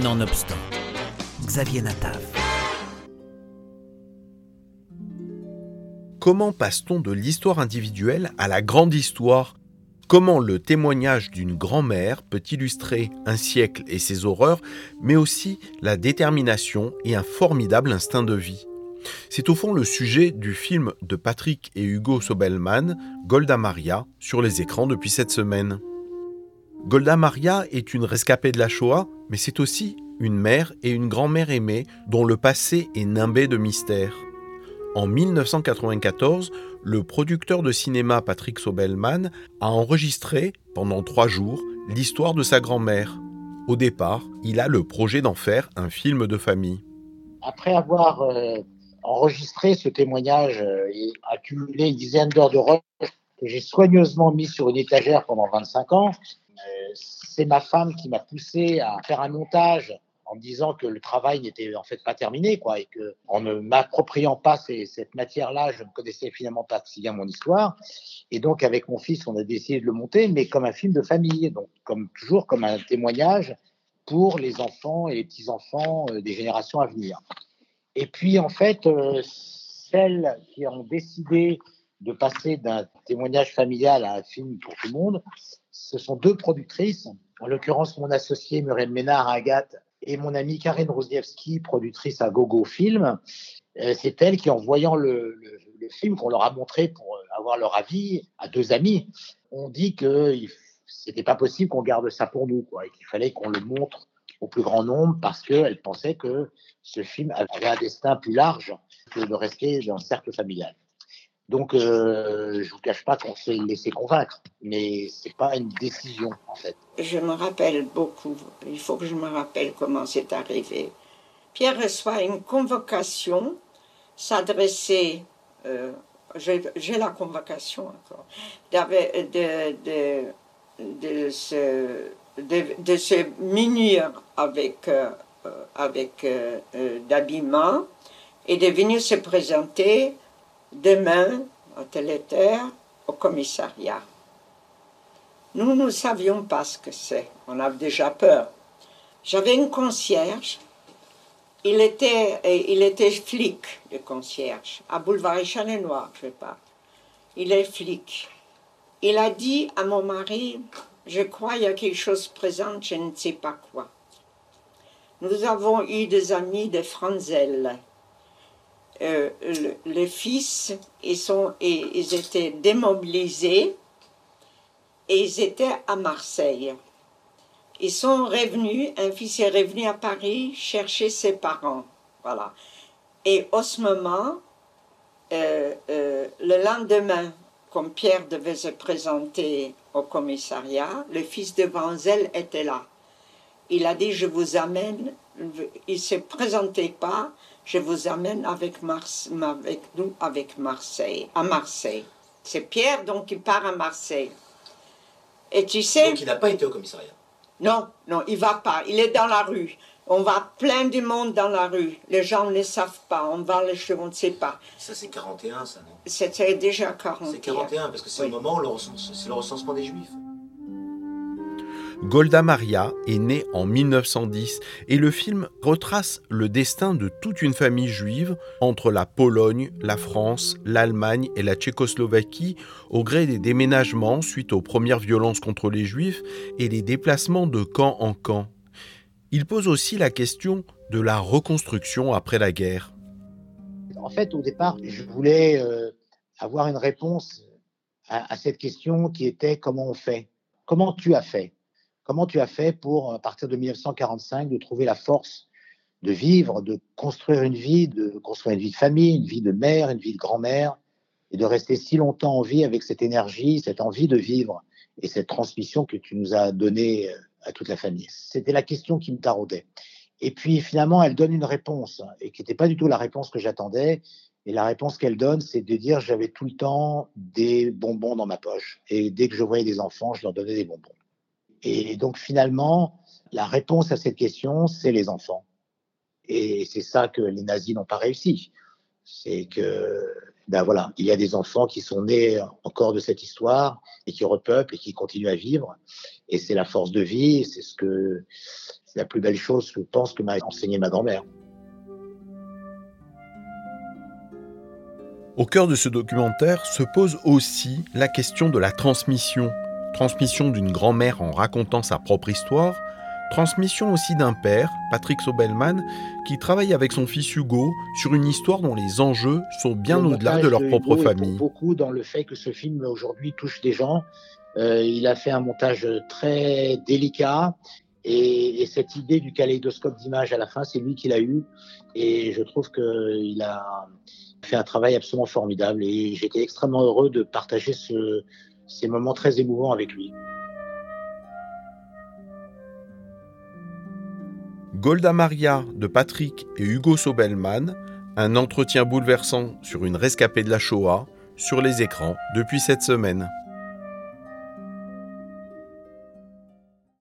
Nonobstant, Xavier Natav. Comment passe-t-on de l'histoire individuelle à la grande histoire? Comment le témoignage d'une grand-mère peut illustrer un siècle et ses horreurs, mais aussi la détermination et un formidable instinct de vie? C'est au fond le sujet du film de Patrick et Hugo Sobelman, Golda Maria, sur les écrans depuis cette semaine. Golda Maria est une rescapée de la Shoah, mais c'est aussi une mère et une grand-mère aimée dont le passé est nimbé de mystères. En 1994, le producteur de cinéma Patrick Sobelman a enregistré, pendant trois jours, l'histoire de sa grand-mère. Au départ, il a le projet d'en faire un film de famille. Après avoir euh, enregistré ce témoignage euh, et accumulé une dizaine d'heures de rush que j'ai soigneusement mis sur une étagère pendant 25 ans, c'est ma femme qui m'a poussé à faire un montage en me disant que le travail n'était en fait pas terminé, quoi, et que en ne m'appropriant pas cette matière-là, je ne connaissais finalement pas si bien mon histoire. Et donc, avec mon fils, on a décidé de le monter, mais comme un film de famille, donc comme toujours comme un témoignage pour les enfants et les petits-enfants euh, des générations à venir. Et puis, en fait, euh, celles qui ont décidé de passer d'un témoignage familial à un film pour tout le monde, ce sont deux productrices, en l'occurrence mon associé Muriel Ménard à Agathe et mon amie Karine Rosniewski, productrice à Gogo Film. Euh, c'est elle qui, en voyant le, film qu'on leur a montré pour euh, avoir leur avis à deux amis, ont dit que c'était pas possible qu'on garde ça pour nous, quoi, et qu'il fallait qu'on le montre au plus grand nombre parce qu'elles pensaient que ce film avait un destin plus large que de rester dans le cercle familial. Donc, euh, je vous cache pas qu'on s'est laissé convaincre, mais c'est pas une décision en fait. Je me rappelle beaucoup. Il faut que je me rappelle comment c'est arrivé. Pierre reçoit une convocation s'adresser. Euh, j'ai la convocation encore. De, de, de, se, de, se munir avec, euh, avec euh, d'habillement et de venir se présenter demain, telle heure, au commissariat. Nous ne savions pas ce que c'est. On avait déjà peur. J'avais un concierge. Il était, il était flic, le concierge, à Boulevard Échange-Noir, je pas. Il est flic. Il a dit à mon mari, je crois qu'il y a quelque chose présent, je ne sais pas quoi. Nous avons eu des amis de Franzel euh, les fils, ils, sont, ils étaient démobilisés et ils étaient à Marseille. Ils sont revenus, un fils est revenu à Paris chercher ses parents. Voilà. Et au ce moment, euh, euh, le lendemain, comme Pierre devait se présenter au commissariat, le fils de Vanzel était là. Il a dit, je vous amène, il ne se présentait pas, je vous amène avec, avec nous avec Marseille, à Marseille. C'est Pierre donc qui part à Marseille. Et tu sais. Donc il n'a pas été au commissariat. Non, non, il va pas. Il est dans la rue. On va plein du monde dans la rue. Les gens ne savent pas. On va les cheveux, on ne sait pas. Ça, c'est 41, ça, non? C'était déjà 41. C'est 41, parce que c'est le moment où c'est le recensement des Juifs. Golda Maria est née en 1910 et le film retrace le destin de toute une famille juive entre la Pologne, la France, l'Allemagne et la Tchécoslovaquie au gré des déménagements suite aux premières violences contre les juifs et les déplacements de camp en camp. Il pose aussi la question de la reconstruction après la guerre. En fait, au départ, je voulais euh, avoir une réponse à cette question qui était comment on fait? Comment tu as fait? Comment tu as fait pour, à partir de 1945, de trouver la force de vivre, de construire une vie, de construire une vie de famille, une vie de mère, une vie de grand-mère, et de rester si longtemps en vie avec cette énergie, cette envie de vivre et cette transmission que tu nous as donnée euh, à toute la famille? C'était la question qui me taraudait. Et puis finalement, elle donne une réponse, et qui n'était pas du tout la réponse que j'attendais. Et la réponse qu'elle donne, c'est de dire j'avais tout le temps des bonbons dans ma poche. Et dès que je voyais des enfants, je leur donnais des bonbons. Et donc finalement, la réponse à cette question, c'est les enfants. Et c'est ça que les nazis n'ont pas réussi. C'est que, ben voilà, il y a des enfants qui sont nés encore de cette histoire et qui repeuplent et qui continuent à vivre. Et c'est la force de vie, c'est ce que, c'est la plus belle chose, je pense, que m'a enseigné ma grand-mère. Au cœur de ce documentaire se pose aussi la question de la transmission. Transmission d'une grand-mère en racontant sa propre histoire, transmission aussi d'un père, Patrick Sobelman, qui travaille avec son fils Hugo sur une histoire dont les enjeux sont bien au-delà de leur propre famille. Beaucoup dans le fait que ce film aujourd'hui touche des gens. Euh, il a fait un montage très délicat et, et cette idée du kaléidoscope d'images à la fin, c'est lui qui l'a eu. Et je trouve qu'il a fait un travail absolument formidable et j'étais extrêmement heureux de partager ce, ces moments très émouvants avec lui. Golda Maria de Patrick et Hugo Sobelman, un entretien bouleversant sur une rescapée de la Shoah, sur les écrans depuis cette semaine.